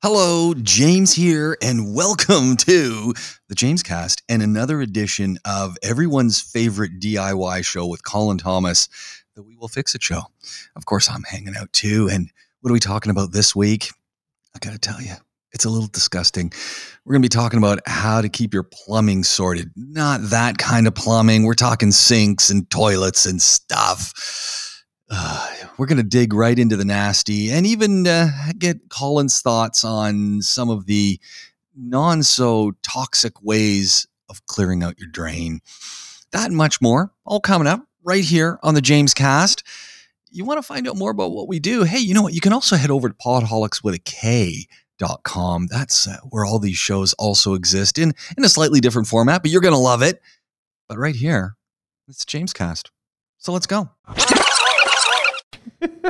Hello, James here, and welcome to the James Cast and another edition of everyone's favorite DIY show with Colin Thomas, the We Will Fix It show. Of course, I'm hanging out too. And what are we talking about this week? I gotta tell you, it's a little disgusting. We're gonna be talking about how to keep your plumbing sorted. Not that kind of plumbing. We're talking sinks and toilets and stuff. Uh, we're going to dig right into the nasty and even uh, get Colin's thoughts on some of the non so toxic ways of clearing out your drain. That much more, all coming up right here on the James Cast. You want to find out more about what we do? Hey, you know what? You can also head over to podholics with a K dot com. That's uh, where all these shows also exist in in a slightly different format, but you're going to love it. But right here, it's James Cast. So let's go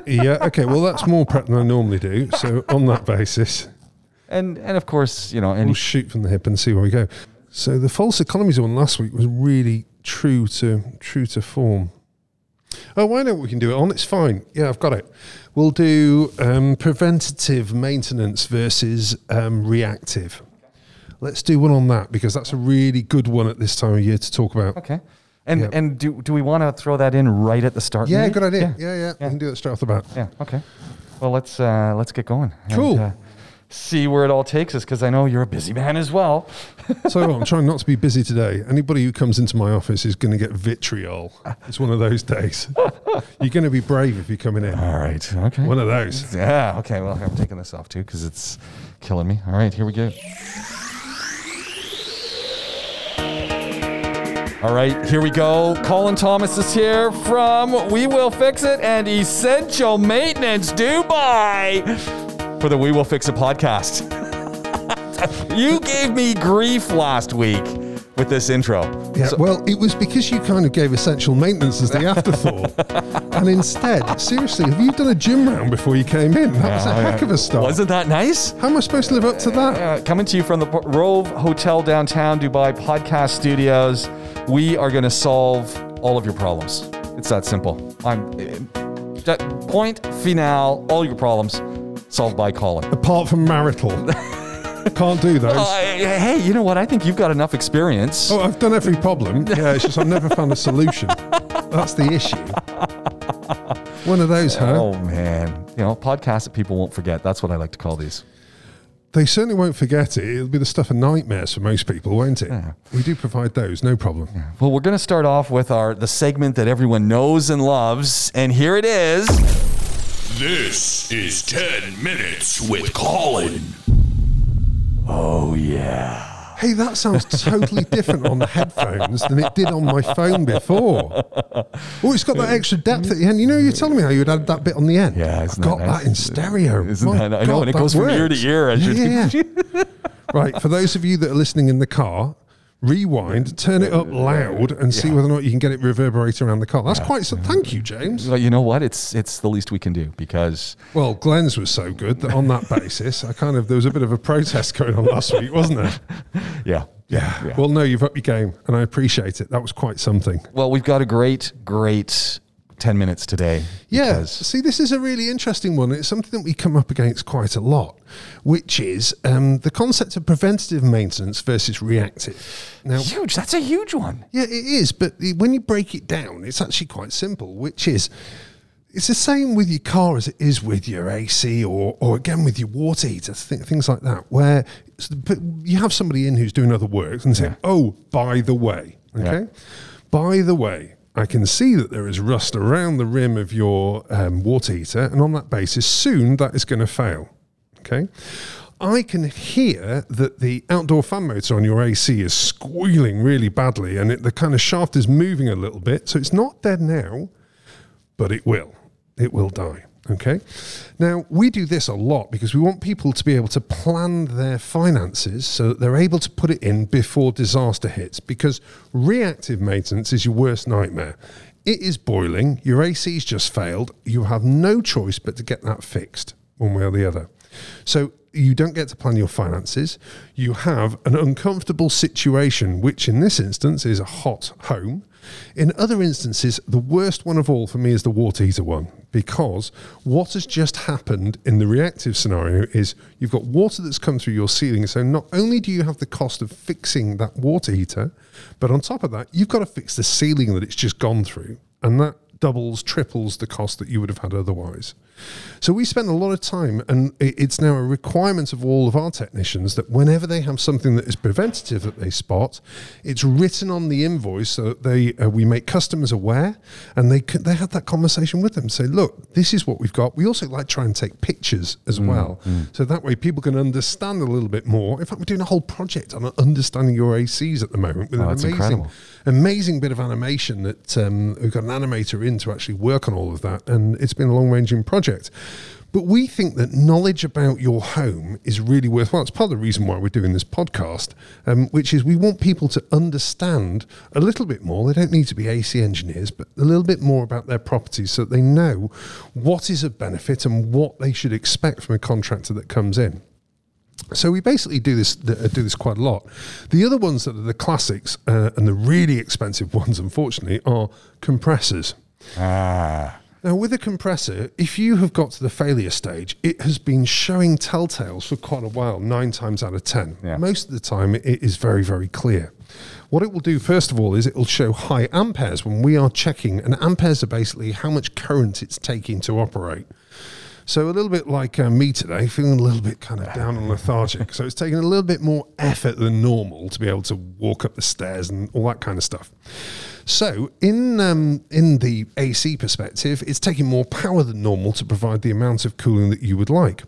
yeah. Okay. Well, that's more prep than I normally do. So on that basis, and and of course, you know, we'll shoot from the hip and see where we go. So the false economies one last week was really true to true to form. Oh, why don't we can do it on? It's fine. Yeah, I've got it. We'll do um, preventative maintenance versus um, reactive. Let's do one on that because that's a really good one at this time of year to talk about. Okay. And yep. and do do we want to throw that in right at the start? Yeah, good idea. Yeah. yeah, yeah, yeah. We can do it straight off the bat. Yeah. Okay. Well, let's uh, let's get going. Cool. And, uh, see where it all takes us because I know you're a busy man as well. so I'm trying not to be busy today. Anybody who comes into my office is going to get vitriol. It's one of those days. you're going to be brave if you're coming in. All right. Okay. One of those. Yeah. Okay. Well, I'm taking this off too because it's killing me. All right. Here we go. All right, here we go. Colin Thomas is here from We Will Fix It and Essential Maintenance Dubai for the We Will Fix It podcast. you gave me grief last week with this intro. Yeah, so, well, it was because you kind of gave essential maintenance as the afterthought. and instead, seriously, have you done a gym round before you came in? That yeah, was a heck of a start. Wasn't that nice? How am I supposed to live up to that? Uh, coming to you from the Rove Hotel downtown Dubai podcast studios. We are going to solve all of your problems. It's that simple. I'm point final. All your problems solved by Colin. Apart from marital. Can't do those. Uh, hey, you know what? I think you've got enough experience. Oh, I've done every problem. Yeah, it's just I've never found a solution. That's the issue. One of those, huh? Oh man, you know, podcasts that people won't forget. That's what I like to call these they certainly won't forget it. It'll be the stuff of nightmares for most people, won't it? Yeah. We do provide those, no problem. Yeah. Well, we're going to start off with our the segment that everyone knows and loves, and here it is. This is 10 minutes with Colin. Oh yeah. Hey, that sounds totally different on the headphones than it did on my phone before. Oh, it's got that extra depth at the end. You know, you're telling me how you'd add that bit on the end. Yeah, I've got nice? that in stereo. Isn't My that, I know, and it goes works. from ear to ear. Yeah, yeah. right, for those of you that are listening in the car, rewind, turn it up loud, and see whether or not you can get it reverberate around the car. That's quite. So, thank you, James. Well, you know what? It's it's the least we can do because. Well, Glenn's was so good that on that basis, I kind of there was a bit of a protest going on last week, wasn't there? Yeah. Yeah. yeah. Well, no, you've upped your game, and I appreciate it. That was quite something. Well, we've got a great, great 10 minutes today. Yeah. See, this is a really interesting one. It's something that we come up against quite a lot, which is um, the concept of preventative maintenance versus reactive. Now, huge. That's a huge one. Yeah, it is. But when you break it down, it's actually quite simple, which is it's the same with your car as it is with your AC or, or again with your water heater, things like that, where you have somebody in who's doing other work and say, yeah. oh, by the way, okay, yeah. by the way, I can see that there is rust around the rim of your um, water heater, and on that basis, soon that is going to fail. Okay. I can hear that the outdoor fan motor on your AC is squealing really badly, and it, the kind of shaft is moving a little bit. So it's not dead now, but it will. It will die. Okay. Now, we do this a lot because we want people to be able to plan their finances so that they're able to put it in before disaster hits because reactive maintenance is your worst nightmare. It is boiling, your AC's just failed, you have no choice but to get that fixed one way or the other. So, you don't get to plan your finances. You have an uncomfortable situation, which in this instance is a hot home. In other instances, the worst one of all for me is the water heater one because what has just happened in the reactive scenario is you've got water that's come through your ceiling. So not only do you have the cost of fixing that water heater, but on top of that, you've got to fix the ceiling that it's just gone through. And that doubles, triples the cost that you would have had otherwise. So we spend a lot of time, and it's now a requirement of all of our technicians that whenever they have something that is preventative that they spot, it's written on the invoice so that they uh, we make customers aware, and they c- they have that conversation with them. Say, look, this is what we've got. We also like to try and take pictures as well, so that way people can understand a little bit more. In fact, we're doing a whole project on understanding your ACs at the moment with Oh, an that's amazing incredible. Amazing bit of animation that um, we've got an animator in to actually work on all of that, and it's been a long ranging project. But we think that knowledge about your home is really worthwhile. It's part of the reason why we're doing this podcast, um, which is we want people to understand a little bit more. They don't need to be AC engineers, but a little bit more about their properties so that they know what is of benefit and what they should expect from a contractor that comes in. So we basically do this uh, do this quite a lot. The other ones that are the classics uh, and the really expensive ones, unfortunately, are compressors. Ah. Now, with a compressor, if you have got to the failure stage, it has been showing telltales for quite a while, nine times out of ten. Yeah. Most of the time, it is very, very clear. What it will do, first of all, is it will show high amperes when we are checking, and amperes are basically how much current it's taking to operate. So a little bit like uh, me today, feeling a little bit kind of down and lethargic. So it's taking a little bit more effort than normal to be able to walk up the stairs and all that kind of stuff. So in um, in the AC perspective, it's taking more power than normal to provide the amount of cooling that you would like.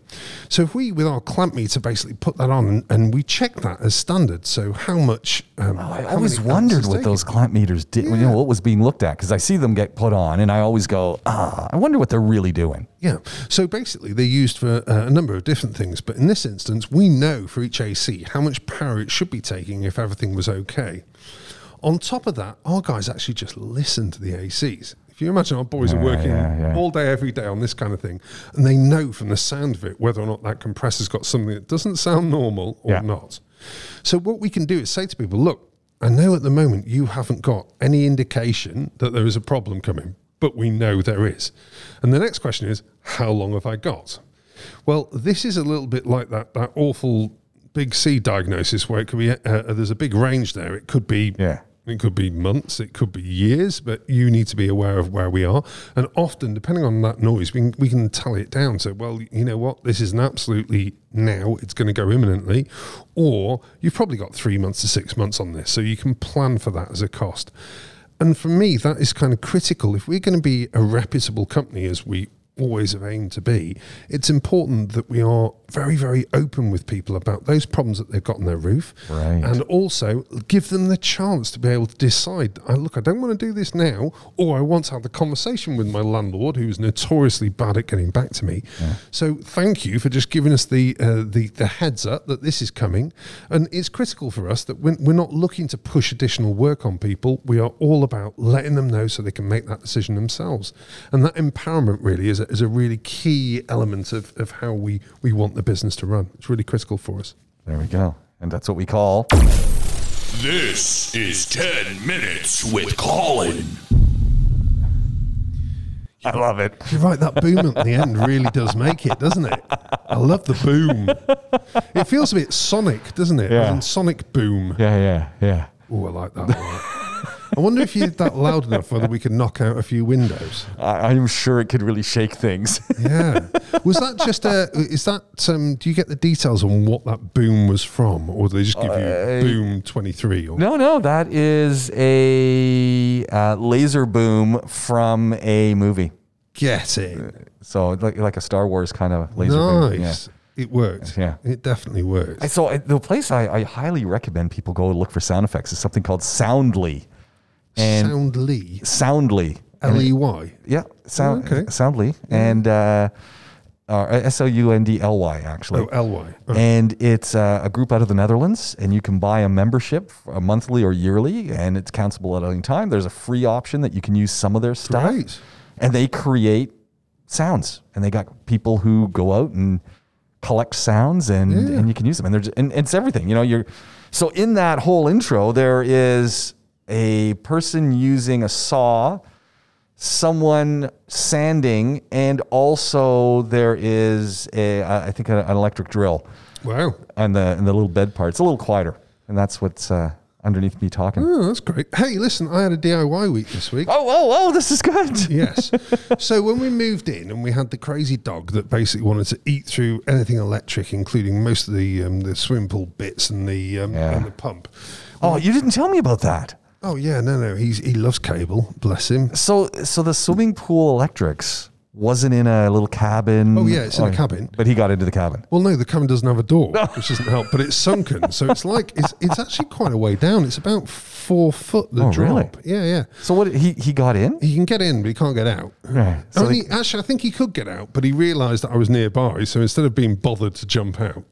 So if we, with our clamp meter, basically put that on and, and we check that as standard. So how much? Um, I how always wondered what taking. those clamp meters did, you know, what was being looked at, because I see them get put on and I always go, ah, I wonder what they're really doing. Yeah. So basically, they're used for uh, a number of different things. But in this instance, we know for each AC how much power it should be taking if everything was okay. On top of that, our guys actually just listen to the ACs. If you imagine our boys are working yeah, yeah. all day, every day on this kind of thing, and they know from the sound of it whether or not that compressor's got something that doesn't sound normal or Yeah. not. So what we can do is say to people, look, I know at the moment you haven't got any indication that there is a problem coming, but we know there is. And the next question is, how long have I got? Well, this is a little bit like that that awful big C diagnosis where it could be uh, there's a big range there. It could be Yeah. It could be months, it could be years, but you need to be aware of where we are. And often, depending on that noise, we can, we can tally it down. So, well, you know what? This is an absolutely now, it's going to go imminently. Or you've probably got three months to six months on this. So you can plan for that as a cost. And for me, that is kind of critical. If we're going to be a reputable company, as we always have aimed to be, it's important that we are very, very open with people about those problems that they've got on their roof. Right. And also give them the chance to be able to decide, "I- look, I don't want to do this now, or I want to have the conversation with my landlord, who's notoriously bad at getting back to me. So thank you for just giving us the, uh, the the heads up that this is coming. And it's critical for us that we're, we're not looking to push additional work on people. We are all about letting them know so they can make that decision themselves. And that empowerment really is a, is a really key element of, of how we, we want the business to run. It's really critical for us. There we go. And that's what we call. This is 10 Minutes with Colin. I love it. You're right, that boom at the end really does make it, doesn't it? I love the boom. It feels a bit sonic, doesn't it? Yeah. Sonic boom. Yeah, yeah, yeah. Oh, I like that. one. I wonder if you did that loud enough, whether we could knock out a few windows. I, I'm sure it could really shake things. Yeah. Was that just a? Is that? Um, do you get the details on what that boom was from, or do they just give you boom twenty three? Or no, no, that is a uh, laser boom from a movie. get it? So like like a Star Wars kind of laser boom. Yeah. Nice. It works. Yeah. It definitely works. So the place I, I highly recommend people go look for sound effects is something called Soundly. And Soundly. Soundly. And L E Y. Yeah, sound, okay. Soundly. And uh, uh, S O U N D L Y, actually. Oh, L Y. And it's uh, a group out of the Netherlands, and you can buy a membership, a monthly or yearly, and it's countable at any time. There's a free option that you can use some of their stuff, Great. and they create sounds. And they got people who go out and collect sounds and and you can use them. And there's and it's everything. You know, you're so in that whole intro there is a person using a saw, someone sanding, and also there is a I think an electric drill Wow. and the and the little bed part. It's a little quieter, and that's what's uh, underneath me talking. Oh, that's great. Hey, listen, I had a DIY week this week. Oh, oh, oh! This is good. Yes. so when we moved in and we had the crazy dog that basically wanted to eat through anything electric, including most of the um, the swimming pool bits and the um, Yeah. and the pump. Oh, you didn't tell me about that. Oh yeah, no, no, he's he loves cable. Bless him. So, so the swimming pool electrics wasn't in a little cabin. Oh, yeah, it's in a oh, cabin. But he got into the cabin. Well, no, the cabin doesn't have a door, which doesn't help. But it's sunken, so it's like it's it's actually quite a way down. It's about four foot the Oh, drop. really? Yeah, yeah. So what? He he got in. He can get in, but he can't get out. Right. So Only, actually, I think he could get out, but he realised that I was nearby. So instead of being bothered to jump out,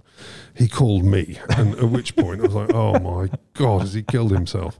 he called me. And at which point I was like, "Oh my god, has he killed himself?"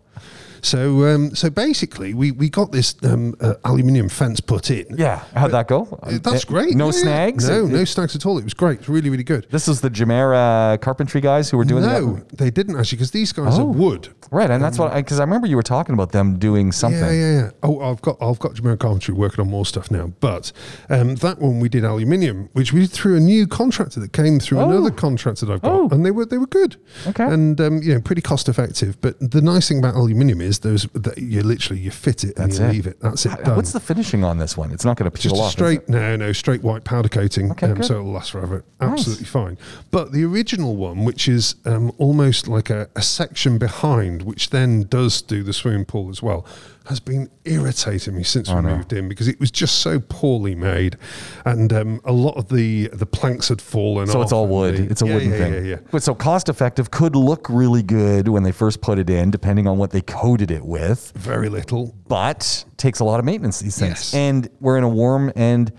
So, um, so basically, we, we got this um, uh, aluminium fence put in. yeah. How'd that go? Uh, That's Uh, great. No Yeah, snags. No, It- no snags at all. It was great. It's really, really good. This is the Jamera carpentry guys who were doing no, that. they didn't actually, because these guys Oh. are wood. Right, and that's what because I, remember you were talking about them doing something. Yeah, yeah, yeah. Oh, I've got I've got Jamaica Carpentry working on more stuff now. But um, that one we did aluminium, which we did through a new contractor that came through Oh. another contractor that I've got, Oh. and they were they were good. Okay. And um, you know, pretty cost effective. But the nice thing about aluminium is there's that you literally you fit it and That's you it. leave it. That's it. Done. What's the finishing on this one? It's not going to peel just a off. straight no no straight white powder coating Okay, um, so it'll last forever absolutely fine but the original one which is um, almost like a, a section behind which then does do the swimming pool as well has been irritating me since we moved in because it was just so poorly made and um, a lot of the the planks had fallen off. So it's all wood. it's a yeah, wooden yeah, thing. yeah, yeah. But so cost effective could look really good when they first put it in, depending on what they coated it with. very little But takes a lot of maintenance. These things, Yes. and we're in a warm and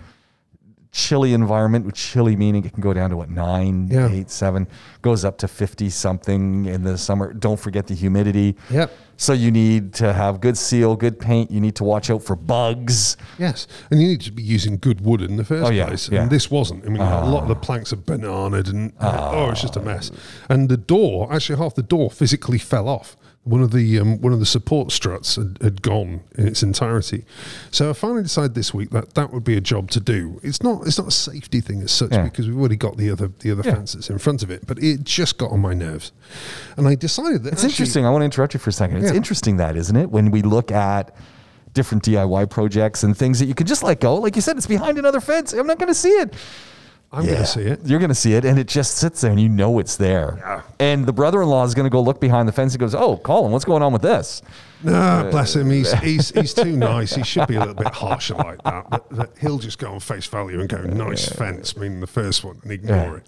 chilly environment. With chilly meaning it can go down to what nine, Yeah. eight, seven, goes up to fifty something in the summer. Don't forget the humidity. Yep. So you need to have good seal, good paint. You need to watch out for bugs. Yes, and you need to be using good wood in the first Oh, yeah, place. yeah. Ah. And this wasn't. I mean, a lot of the planks are bananaed and oh, it's just a mess. And the door, actually, half the door physically fell off. One of the um, one of the support struts had, had gone in its entirety. So I finally decided this week that that would be a job to do. It's not it's not a safety thing as such Yeah. because we've already got the other the other Yeah. fence that's in front of it, but it just got on my nerves. And I decided that It's actually- interesting. I want to interrupt you for a second. It's Yeah. interesting that, isn't it? When we look at different DIY projects and things that you can just let go. Like you said, it's behind another fence. I'm not going to see it. I'm going to see it. You're going to see it, and it just sits there, and you know it's there. Yeah. And the brother-in-law is going to go look behind the fence and goes, "Oh, Colin, what's going on with this?" No, bless him. He's, he's he's too nice. He should be a little bit harsher like that. But, but he'll just go on face value and go nice fence, meaning the first one, and ignore Yeah. it.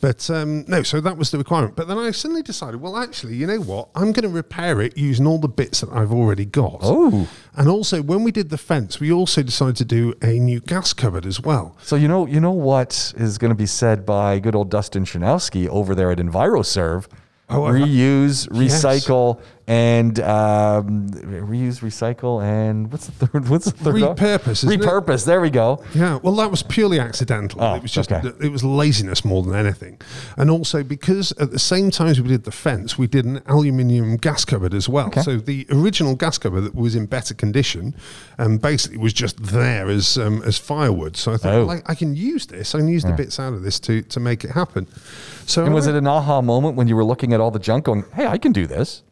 But um, no, so that was the requirement. But then I suddenly decided, well, actually, you know what? I'm going to repair it using all the bits that I've already got. Oh. and also when we did the fence, we also decided to do a new gas cupboard as well. So you know, you know what is going to be said by good old Dustin Chanowski over there at EnviroServe. Oh, reuse, Yes. recycle, and um, reuse, recycle, and what's the third? What's the third? Repurpose, isn't it? Repurpose. There we go. Yeah, well, that was purely accidental. Oh, it was just okay. it was laziness more than anything, and also because at the same time as we did the fence, we did an aluminium gas cupboard as well. Okay. So the original gas cupboard that was in better condition, and basically was just there as um, as firewood. So I thought, Oh. well, I, I can use this. I can use the bits out of this to to make it happen. So And was it an aha moment when you were looking at all the junk, going, "Hey, I can do this"?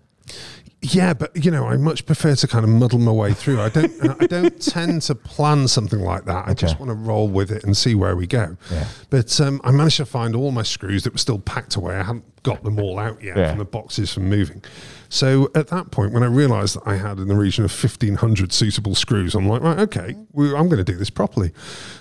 Yeah, but you know, I much prefer to kind of muddle my way through. I don't, I don't tend to plan something like that. I just want to roll with it and see where we go. Yeah. But um, I managed to find all my screws that were still packed away. I hadn't got them all out yet Yeah. from the boxes from moving. So at that point, when I realised that I had in the region of fifteen hundred suitable screws, I'm like, right, okay, we, I'm going to do this properly.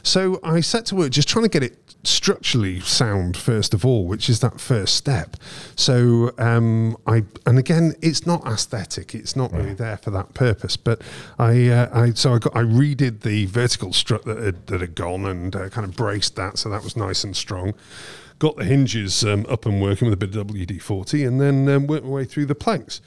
So I set to work just trying to get it structurally sound first of all, which is that first step. So um, I and again, it's not aesthetic; it's not really there for that purpose. But I, uh, I so I got I redid the vertical strut that had, that had gone and uh, kind of braced that, so that was nice and strong. Got the hinges um, up and working with a bit of WD forty, and then um, worked my way through the planks.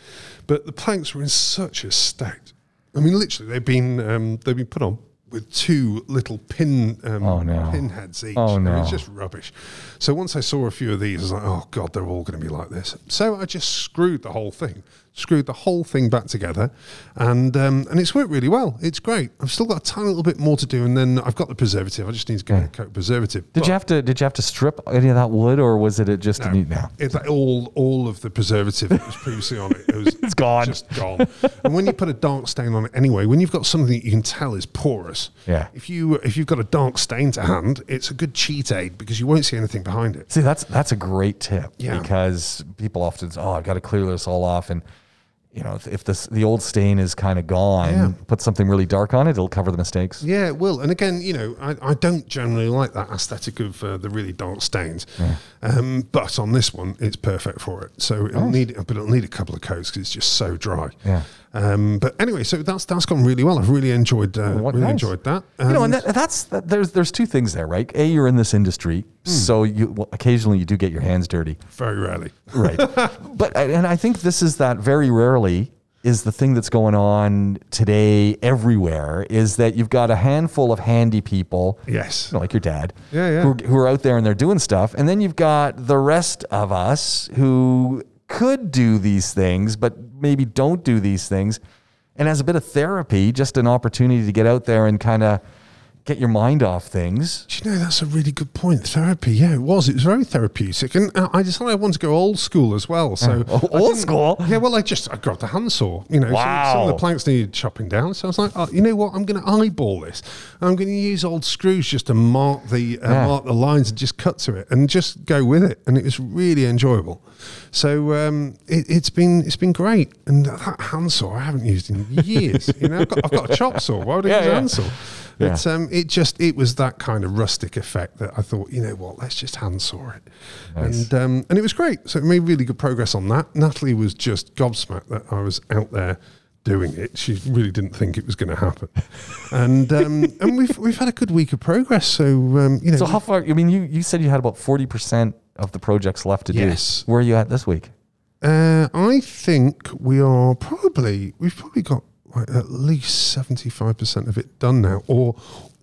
But the planks were in such a state. I mean, literally, they've been um, they've been put on with two little pin um, Oh, no. pinheads each. Oh, no. It's just rubbish. So once I saw a few of these, I was like, oh god, they're all going to be like this. So I just screwed the whole thing, screwed the whole thing back together, and um, and it's worked really well. It's great. I've still got a tiny little bit more to do, and then I've got the preservative. I just need to get a coat of preservative. Did But- you have to? Did you have to strip any of that wood, or was it just a no, neat now? It's like all all of the preservative that was previously on it. It was It's gone. just gone. and when you put a dark stain on it anyway, when you've got something that you can tell is porous, Yeah. If you if you've got a dark stain to hand, it's a good cheat aid because you won't see anything behind it. See, that's that's a great tip Yeah. because people often say, "Oh, I've got to clear this all off," and you know, if, if this the old stain is kind of gone, Yeah. put something really dark on it; it'll cover the mistakes. Yeah, it will. And again, you know, I, I don't generally like that aesthetic of uh, the really dark stains, um, but on this one, it's perfect for it. So it'll need, but it'll need a couple of coats because it's just so dry. Yeah. Um, but anyway, so that's that's gone really well. I've really enjoyed uh, really nice. enjoyed that. you know, and And- that, that's that, there's there's two things there, right? A, you're in this industry, Hmm. so you well, occasionally you do get your hands dirty, very rarely. right? but and I think this is that very rarely is the thing that's going on today everywhere is that you've got a handful of handy people Yes. you know, like your dad, Yeah, yeah. Who, who are out there and they're doing stuff. And then you've got the rest of us who could do these things, but maybe don't do these things. And as a bit of therapy, just an opportunity to get out there and kind of get your mind off things. Do you know that's a really good point? Therapy, yeah, it was. It was very therapeutic, and I decided I wanted to go old school as well. So Oh, old school? Yeah, well, I just I grabbed a handsaw. You know, some- some, of the planks needed chopping down, so I was like, oh, you know what? I'm going to eyeball this. I'm going to use old screws just to mark the uh, Yeah. mark the lines and just cut to it and just go with it, and it was really enjoyable. So um, it, it's been it's been great, and that handsaw I haven't used in years. you know, I've got, I've got a chop saw. Why would I Yeah, use a handsaw? Yeah. Um, it just it was that kind of rustic effect that I thought, you know what, let's just handsaw it, Nice. and um, and it was great. So it made really good progress on that. Natalie was just gobsmacked that I was out there doing it. She really didn't think it was going to happen, and um, and we've we've had a good week of progress. So um, you know, So how far? I mean, you, you said you had about 40% of the projects left to Yes. do. Where are you at this week? Uh, I think we are probably we've probably got at least seventy five percent of it done now, or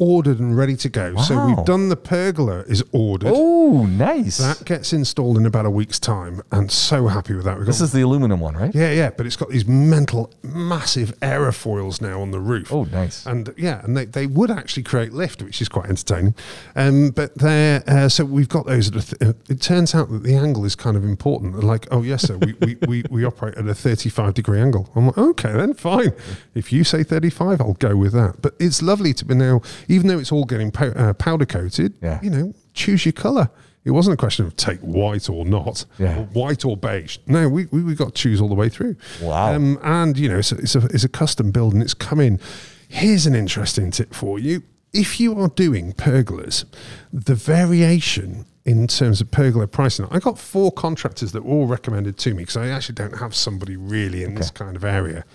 ordered and ready to go. So we've done the pergola is ordered. Oh, nice. That gets installed in about a week's time, and so happy with that. We've got, this is the aluminum one, right? yeah, yeah, but it's got these mental, massive aerofoils now on the roof. Oh, nice. And yeah, and they, they would actually create lift, which is quite entertaining. Um, but they're, uh, so we've got those. At a th- uh, it turns out that the angle is kind of important. Like, oh, yes, sir, we, we, we, we operate at a 35 degree angle. I'm like, okay, then fine. If you say 35, I'll go with that. But it's lovely to be now, even though it's all getting pow- uh, powder coated, Yeah. you know, choose your color. It wasn't a question of take white or not, Yeah. or white or beige. No, we, we, we got to choose all the way through. Wow. Um, and, you know, it's a, it's, a, it's a custom build and it's coming. Here's an interesting tip for you. If you are doing pergolas, the variation in terms of pergola pricing, I got four contractors that were all recommended to me because I actually don't have somebody really in this kind of area.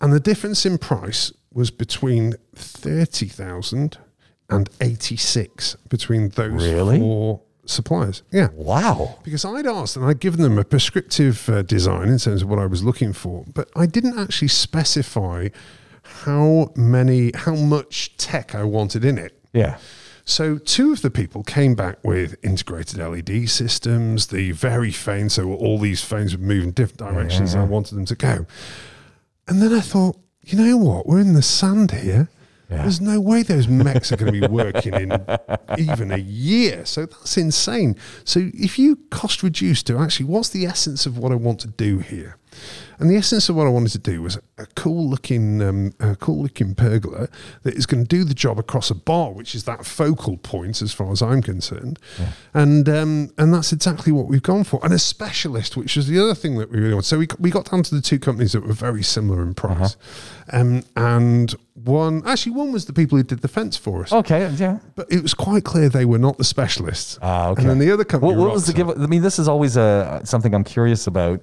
And the difference in price was between 30,000 and 86 between those Really? four suppliers. Yeah. Wow. Because I'd asked and I'd given them a prescriptive uh, design in terms of what I was looking for, but I didn't actually specify how many, how much tech I wanted in it. Yeah. So two of the people came back with integrated LED systems, the very faint, so all these phones would move in different directions and I wanted them to go. And then I thought, you know what? We're in the sand here. Yeah. There's no way those mechs are going to be working in even a year. So that's insane. So if you cost reduce to actually, what's the essence of what I want to do here? And the essence of what I wanted to do was a cool looking, um, a cool looking pergola that is going to do the job across a bar, which is that focal point as far as I'm concerned. And um, and that's exactly what we've gone for. And a specialist, which was the other thing that we really wanted. So we, we got down to the two companies that were very similar in price. Um, and one, actually, one was the people who did the fence for us. Okay. Yeah. But it was quite clear they were not the specialists. Ah, okay. And then the other company. What, what was the give? I mean, this is always a something I'm curious about.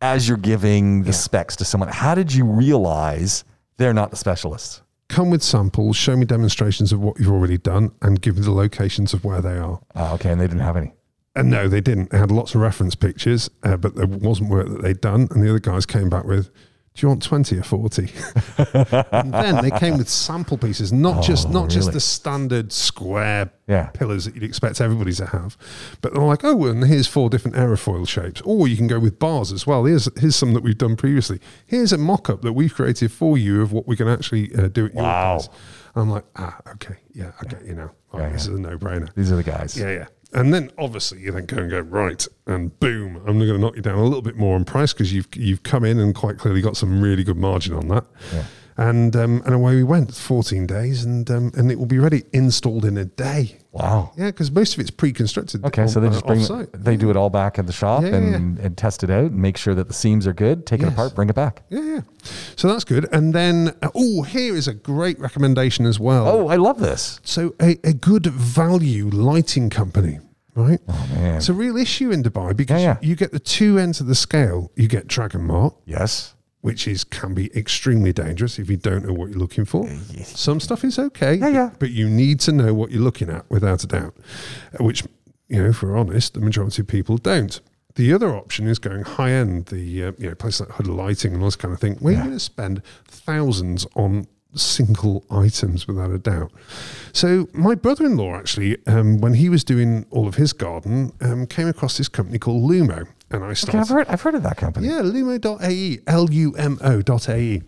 As you're giving the specs to someone, how did you realize they're not the specialists? come with samples, show me demonstrations of what you've already done, and give me the locations of where they are. Ah, okay, and they didn't have any. And no, they didn't. They had lots of reference pictures, uh, but there wasn't work that they'd done. And the other guys came back with, Do you want 20 or 40? and then they came with sample pieces, not just not just the standard square Yeah. pillars that you'd expect everybody to have. But they're like, oh, and here's four different aerofoil shapes. Or you can go with bars as well. Here's here's some that we've done previously. Here's a mock-up that we've created for you of what we can actually uh, do at your Wow. place. I'm like, ah, okay, yeah, I get you now. All right, Yeah, this yeah. is a no-brainer. These are the guys. Yeah, yeah. And then obviously you then go and go right, and boom, I'm going to knock you down a little bit more on price because you've you've come in and quite clearly got some really good margin on that. And um, and away we went, 14 days, and um, and it will be ready installed in a day. Wow. Yeah, because most of it's pre-constructed. Okay, on- so they uh, just bring offsite. they do it all back at the shop Yeah, yeah, and, and test it out and make sure that the seams are good, take it apart, bring it back. Yeah, yeah. So that's good. And then, uh, oh, here is a great recommendation as well. Oh, I love this. So a, a good value lighting company, right? Oh man. It's a real issue in Dubai because Yeah, yeah. You, you get the two ends of the scale. You get Dragon Mart, yes. Which is can be extremely dangerous if you don't know what you're looking for. Some stuff is okay, Yeah, yeah. but you need to know what you're looking at without a doubt. uh, Which, you know, if we're honest, the majority of people don't. The other option is going high end, the uh, you know places like Hood Lighting and all this kind of thing, where you're going to spend thousands on single items without a doubt. So my brother-in-law actually, um, when he was doing all of his garden, um, came across this company called Lumo, and I Okay, started. I've heard I've heard of that company. Yeah, lumo.ae, L U M O.ae.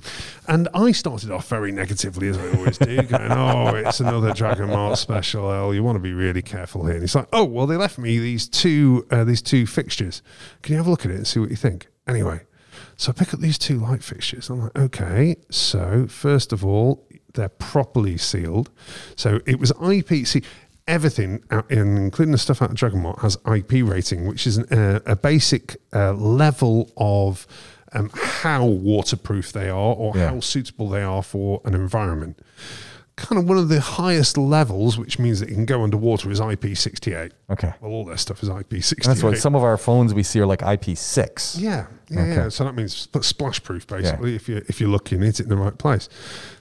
And I started off very negatively, as I always do, going, oh, it's another Dragon Mart special, L. You want to be really careful here. And he's like, oh, well, they left me these two, uh, these two fixtures. Can you have a look at it and see what you think? Anyway, so I pick up these two light fixtures. I'm like, okay, so first of all, they're properly sealed. So it was IP. Everything, out in, including the stuff out of Dragon Mart, has IP rating, which is an, uh, a basic uh, level of um, how waterproof they are or Yeah. how suitable they are for an environment. Kind of one of the highest levels, which means that it can go underwater, is IP68. Okay. Well, all their stuff is IP68. That's what some of our phones we see are like IP6. Yeah, yeah, Okay. yeah. So that means splash proof, basically. If you if you're looking, hit it in the right place.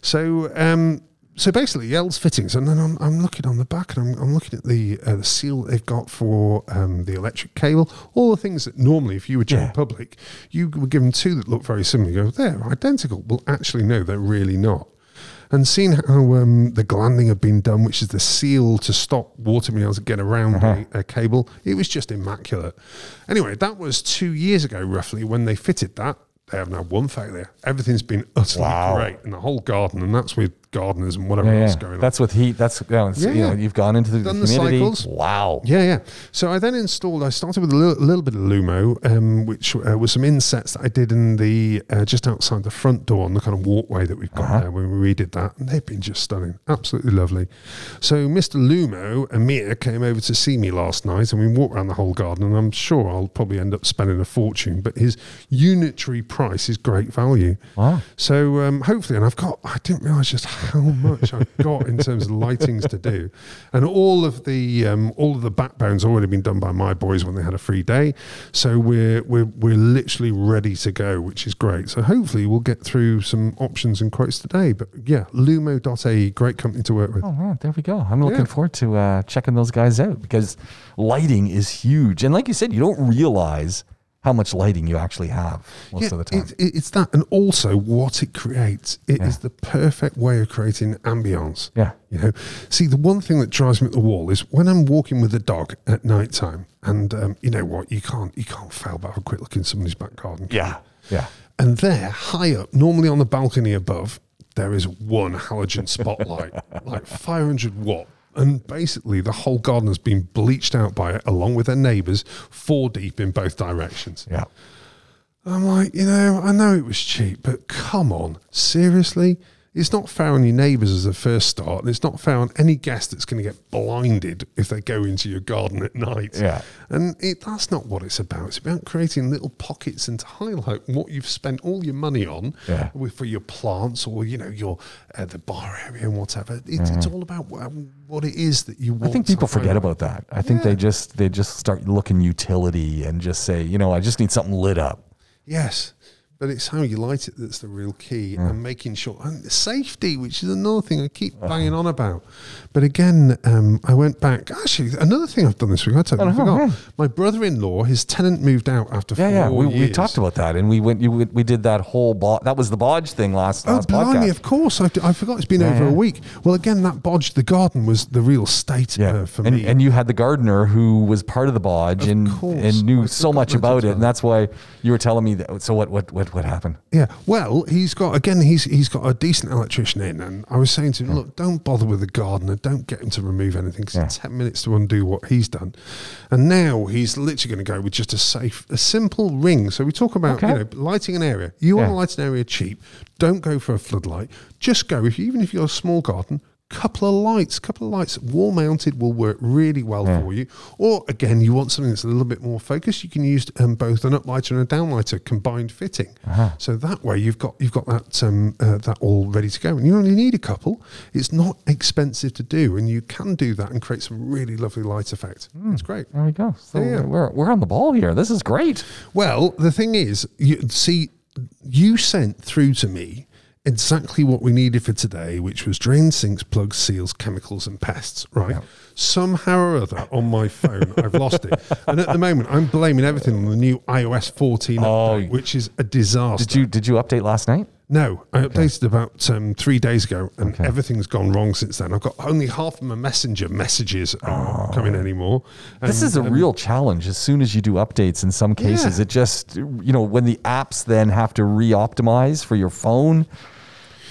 So um, so basically, Yell's fittings, and then I'm, I'm looking on the back, and I'm, I'm looking at the uh, the seal they've got for um, the electric cable. All the things that normally, if you were general Yeah. public, you were given two that look very similar. You go, they're identical. Well, actually, no, they're really not. And seeing how um, the glanding had been done, which is the seal to stop water being able to get around Uh-huh. the uh, cable, it was just immaculate. Anyway, that was two years ago, roughly, when they fitted that. They have now one failure. Everything's been utterly Wow. great in the whole garden, and that's with gardeners and whatever Yeah, else yeah. going on. That's with heat. That's you know, yeah, you know. You've gone into the Done the humidity. cycles. Wow. Yeah, yeah. So I then installed. I started with a little, little bit of Lumo, um, which uh, was some insets that I did in the uh, just outside the front door on the kind of walkway that we've got Uh-huh. there when we redid that, and they've been just stunning, absolutely lovely. So Mr. Lumo, Amir, came over to see me last night, and we walked around the whole garden. And I'm sure I'll probably end up spending a fortune, but his unitary price is great value. Wow. So um, hopefully, and I've got, I didn't realize just how much I've got in terms of lightings to do. And all of the, um, all of the backbones already been done by my boys when they had a free day. So we're, we're, we're literally ready to go, which is great. So hopefully we'll get through some options and quotes today. But yeah, lumo.ae, great company to work with. Oh, wow, there we go. I'm looking Yeah. forward to uh, checking those guys out because lighting is huge. And like you said, you don't realize how much lighting you actually have most of the time. It, it, it's that, and also what it creates. It is Yeah. the perfect way of creating ambience. Yeah. You know, see, the one thing that drives me at the wall is when I'm walking with the dog at night time, and um, you know what, you can't you can't fail but have a quick look in somebody's back garden. can you? yeah. Yeah. And there, high up, normally on the balcony above, there is one halogen spotlight, like 500 watt. And basically, the whole garden has been bleached out by it, along with their neighbours, four deep in both directions. Yeah. I'm like, you know, I know it was cheap, but come on, seriously? It's not fair on your neighbours as a first start, and it's not fair on any guest that's going to get blinded if they go into your garden at night. Yeah. And it, that's not what it's about. It's about creating little pockets and to highlight what you've spent all your money on Yeah. with, for your plants or, you know, your uh, the bar area and whatever. It, It's all about what, what it is that you want. I think people forget about that. I think they just they just start looking utility and just say, you know, I just need something lit up. Yes. But it's how you light it that's the real key and making sure and safety which is another thing i keep banging on about but again um, i went back actually another thing i've done this week i totally Oh, forgot yeah. my brother-in-law his tenant moved out after Yeah, four yeah. We, years we talked about that, and we went. You, we did that whole. Bo- that was the bodge thing last. Oh, last blimey, podcast. of course. I, I forgot it's been Yeah, over yeah. a week. Well, again, that bodge, the garden was the real state uh, for and, me. and you had the gardener who was part of the bodge and course. and knew so much about it, and that's why you were telling me that. So what? What? What? What happened? Yeah, well, he's got again. He's he's got a decent electrician in, and I was saying to him, hmm. look, don't bother with the gardener. Don't get him to remove anything. 'cause Yeah. it's ten minutes to undo what he's done, and now he's literally going to go with just a safe, a simple ring. So we talk about Okay. you know lighting an area. You want to light an area cheap. Don't go for a floodlight. Just go if you, even if you're a small garden. Couple of lights, couple of lights, wall mounted will work really well Yeah. for you. Or again, you want something that's a little bit more focused. You can use um, both an uplighter and a downlighter combined fitting. Uh-huh. So that way you've got you've got that um, uh, that all ready to go, and you only need a couple. It's not expensive to do, and you can do that and create some really lovely light effect. Hmm. It's great. There we go. So yeah. we're we're on the ball here. This is great. Well, the thing is, you see, you sent through to me exactly what we needed for today, which was drain sinks, plugs, seals, chemicals, and pests. Right? Somehow or other on my phone, I've lost it, and at the moment, I'm blaming everything on the new iOS 14 Oh. update, which is a disaster. Did you did you update last night? No, I updated about um, three days ago, and Okay. everything's gone wrong since then. I've got only half of my messenger messages are coming anymore. This is a um, real challenge. As soon as you do updates, in some cases, Yeah. it just you know when the apps then have to re-optimize for your phone,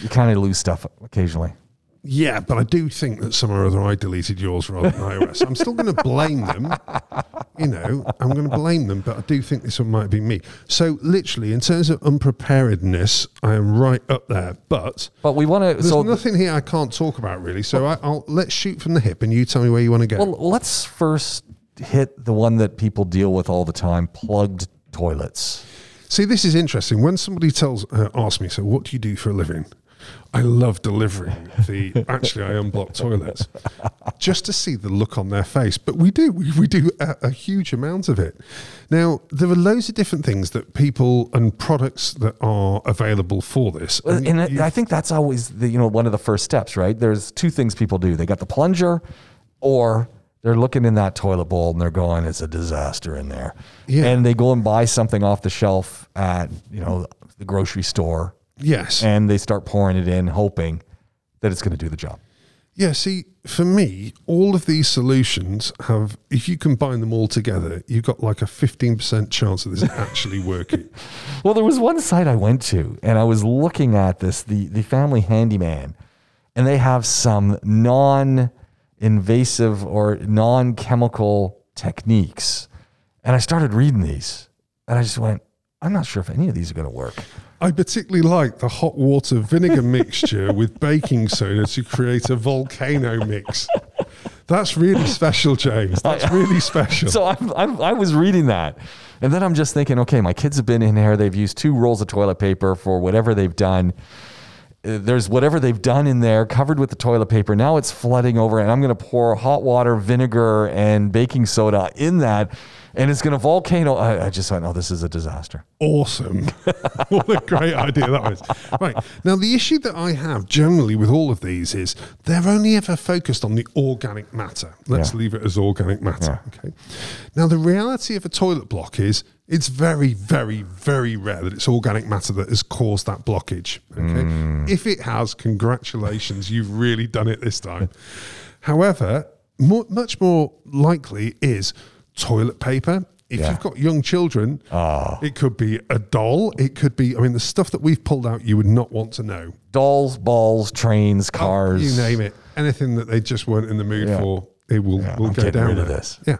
you kind of lose stuff occasionally. Yeah, but I do think that somehow or other I deleted yours rather than iOS. I'm still going to blame them. You know, I'm going to blame them, but I do think this one might be me. So, literally, in terms of unpreparedness, I am right up there. But But we want to. there's So nothing here I can't talk about really. So I, I'll let's shoot from the hip, and you tell me where you want to go. Well, let's first hit the one that people deal with all the time: plugged toilets. See, this is interesting. When somebody tells, uh, asks me, so what do you do for a living? I love delivering the, actually, I unblock toilets just to see the look on their face. But we do, we, we do a, a huge amount of it. Now, there are loads of different things that people and products that are available for this. And And I think that's always the you know one of the first steps, right? There's two things people do. They got the plunger, or they're looking in that toilet bowl and they're going, "It's a disaster in there," Yeah. and they go and buy something off the shelf at you know the grocery store, yes. and they start pouring it in, hoping that it's going to do the job. Yeah, see, for me, all of these solutions have, if you combine them all together, you've got like a 15% chance of this actually working. Well, there was one site I went to, and I was looking at this the the Family Handyman, and they have some non-invasive or non-chemical techniques, and I started reading these, and I just went, I'm not sure if any of these are going to work. I particularly like the hot water vinegar mixture with baking soda to create a volcano mix. That's really special, James. That's really special. So I'm, I'm, I was reading that. And then I'm just thinking, okay, my kids have been in here. They've used two rolls of toilet paper for whatever they've done. Uh, There's whatever they've done in there covered with the toilet paper. Now it's flooding over, and I'm going to pour hot water, vinegar, and baking soda in that, and it's going to volcano. I, I just went, oh, this is a disaster. awesome. what a great idea that was. Right. Now, the issue that I have generally with all of these is they're only ever focused on the organic matter. Let's Yeah. leave it as organic matter. Okay. Now, the reality of a toilet block is it's very, very, very rare that it's organic matter that has caused that blockage. Okay. Mm. If it has, congratulations, you've really done it this time. However, more, much more likely is toilet paper. If Yeah. you've got young children, it could be a doll. It could be, I mean, the stuff that we've pulled out, you would not want to know. Dolls, balls, trains, cars. You name it. Anything that they just weren't in the mood Yeah. for, it will, Yeah, will I'm go down rid of this. Yeah.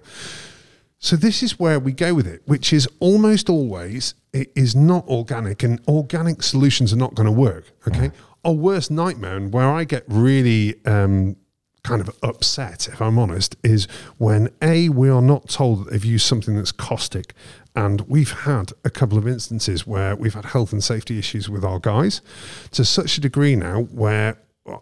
So this is where we go with it, which is almost always it is not organic, and organic solutions are not going to work. Okay. Our worst nightmare, and where I get really um, kind of upset, if I'm honest, is when a we are not told that they've used something that's caustic, and we've had a couple of instances where we've had health and safety issues with our guys to such a degree now where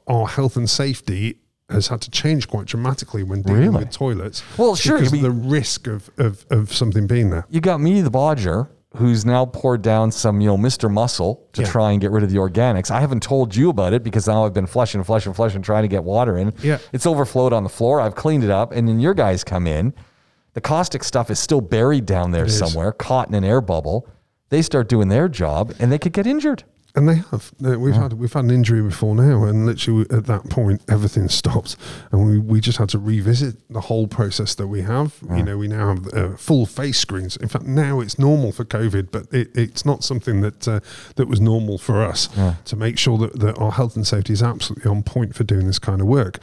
our health and safety has had to change quite dramatically when dealing Really? with toilets. Well, sure, because I of the risk of, of, of something being there. you got me, the bodger, who's now poured down some, you know, Mr. Muscle to Yeah. try and get rid of the organics. I haven't told you about it because now I've been flushing, flushing, flushing, trying to get water in. Yeah. It's overflowed on the floor. I've cleaned it up. And then your guys come in. The caustic stuff is still buried down there is. somewhere, caught in an air bubble. They start doing their job and they could get injured. And they have. We've had we've had an injury before now, and literally at that point, everything stopped, and we, we just had to revisit the whole process that we have. You know, we now have uh, full face screens. In fact, now it's normal for COVID, but it, it's not something that uh, that was normal for us to make sure that, that our health and safety is absolutely on point for doing this kind of work.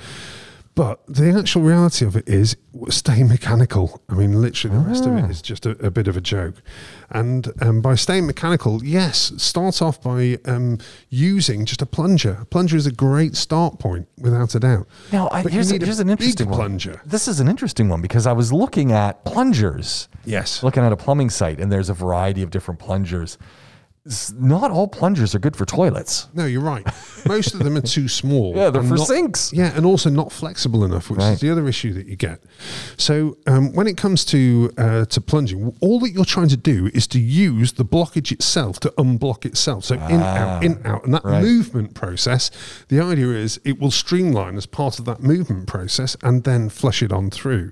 But the actual reality of it is stay mechanical. I mean, literally, the rest of it is just a, a bit of a joke. And um, by staying mechanical, yes, start off by um, using just a plunger. A plunger is a great start point, without a doubt. Now, I, here's, a here's an interesting one. plunger. This is an interesting one because I was looking at plungers. Yes. Looking at a plumbing site, and there's a variety of different plungers. Not all plungers are good for toilets. No, you're right. Most of them are too small. Yeah, they're for not- sinks. Yeah, and also not flexible enough, which Right. is the other issue that you get. So um, when it comes to uh, to plunging, all that you're trying to do is to use the blockage itself to unblock itself. So in out, in out, and that Ah, right. movement process. The idea is it will streamline as part of that movement process, and then flush it on through.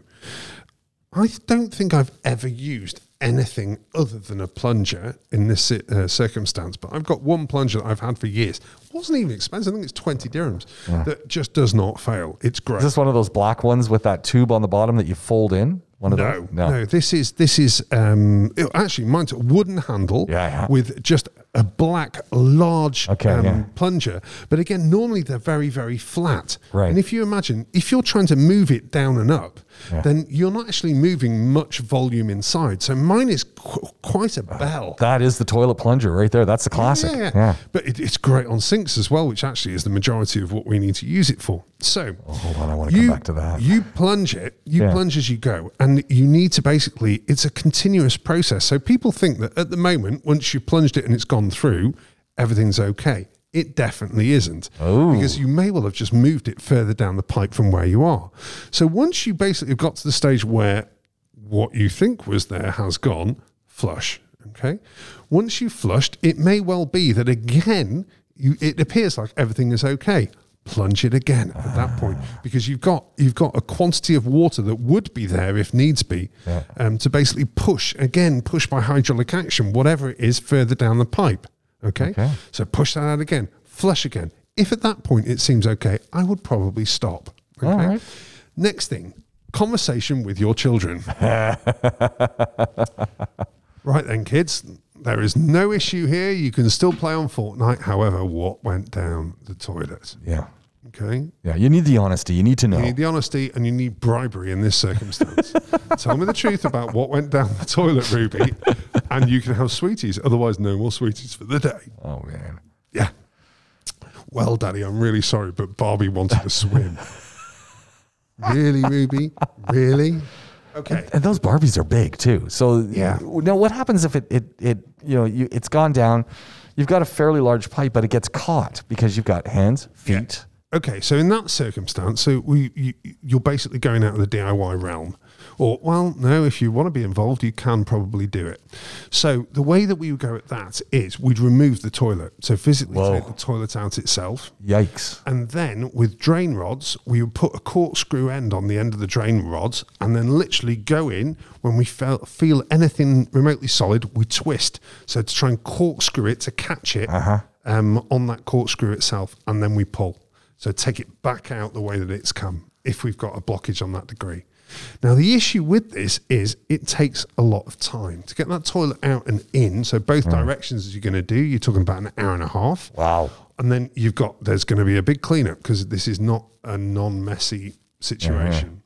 I don't think I've ever used anything other than a plunger in this uh, circumstance, but I've got one plunger that I've had for years. It wasn't even expensive. I think it's 20 dirhams that just does not fail. It's great. Is this one of those black ones with that tube on the bottom that you fold in? One of No, those? no, This is this is um, it- actually mine's a wooden handle Yeah, yeah. with just a black large Okay, um, yeah. plunger. But again, normally they're very very flat. Right. And if you imagine if you're trying to move it down and up, then you're not actually moving much volume inside. So mine is qu- quite a uh, bell. That is the toilet plunger right there. That's the classic. Yeah, Yeah. But it, it's great on sinks as well, which actually is the majority of what we need to use it for. So, Oh, hold on, I wanna come back to that. You plunge it, you plunge as you go, and you need to basically, it's a continuous process. So, people think that at the moment, once you've plunged it and it's gone through, everything's okay. It definitely isn't. Oh. Because you may well have just moved it further down the pipe from where you are. So, once you basically got to the stage where what you think was there has gone, flush. Okay. Once you've flushed, it may well be that again, you, it appears like everything is okay. Plunge it again at that point because you've got you've got a quantity of water that would be there if needs be um, to basically push again push by hydraulic action whatever it is further down the pipe. Okay? Okay. so push that out again, flush again. If at that point it seems okay, I would probably stop. Okay. All right. Next thing, conversation with your children. right then, kids, there is no issue here. You can still play on Fortnite. However, what went down the toilet? Yeah. Okay. Yeah. You need the honesty. You need to know. You need the honesty and you need bribery in this circumstance. Tell me the truth about what went down the toilet, Ruby, and you can have sweeties. Otherwise, no more sweeties for the day. oh, man. Yeah. Well, Daddy, I'm really sorry, but Barbie wanted to swim. really, Ruby? Really? Okay. And those Barbies are big too. So Yeah. Now, what happens if it, it, it you know, you, it's gone down? You've got a fairly large pipe, but it gets caught because you've got hands, feet. Okay, so in that circumstance, so we you, you're basically going out of the DIY realm, or well, no, if you want to be involved, you can probably do it. So the way that we would go at that is we'd remove the toilet, so physically Whoa. take the toilet out itself, Yikes. and then with drain rods, we would put a corkscrew end on the end of the drain rods, and then literally go in when we feel, feel anything remotely solid, we twist. So to try and corkscrew it to catch it um, on that corkscrew itself, and then we pull. So take it back out the way that it's come if we've got a blockage on that degree. Now, the issue with this is it takes a lot of time to get that toilet out and in. So, both directions you're going to do, you're talking about an hour and a half. Wow. And then you've got there's going to be a big cleanup because this is not a non-messy situation.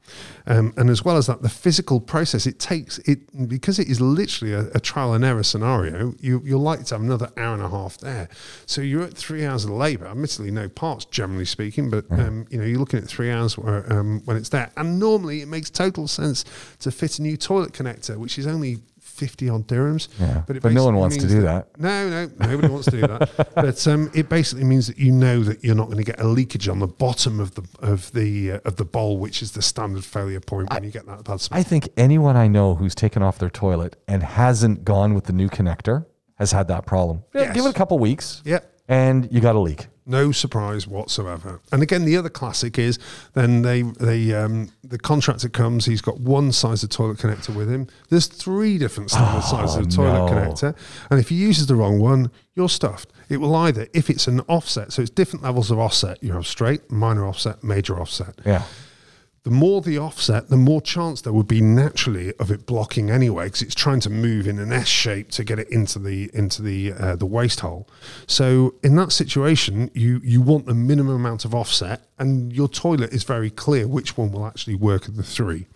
Um, and as well as that, the physical process it takes it because it is literally a, a trial and error scenario. You, you're likely to have another hour and a half there, so you're at three hours of labour. Admittedly, no parts, generally speaking, but um, you know you're looking at three hours where, um, when it's there. And normally, it makes total sense to fit a new toilet connector, which is only fifty odd dirhams. Yeah, it but no one wants to do No, no, nobody wants to do that. But um, it basically means that you know that you're not going to get a leakage on the bottom of the of the uh, of the bowl, which is the standard failure point when you get that bad smell. I think anyone I know who's taken off their toilet and hasn't gone with the new connector has had that problem. Yes. Give it a couple weeks. Yeah. And you got a leak. No surprise whatsoever. And again, the other classic is then they they um, the contractor comes. He's got one size of toilet connector with him. There's three different standard sizes of toilet Oh, no. connector, and if he uses the wrong one, you're stuffed. It will either if it's an offset, so it's different levels of offset. You have straight, minor offset, major offset. Yeah. The more the offset, the more chance there would be naturally of it blocking anyway, because it's trying to move in an S shape to get it into the into the uh, the waste hole. So in that situation, you you want the minimum amount of offset, and your toilet is very clear which one will actually work of the three.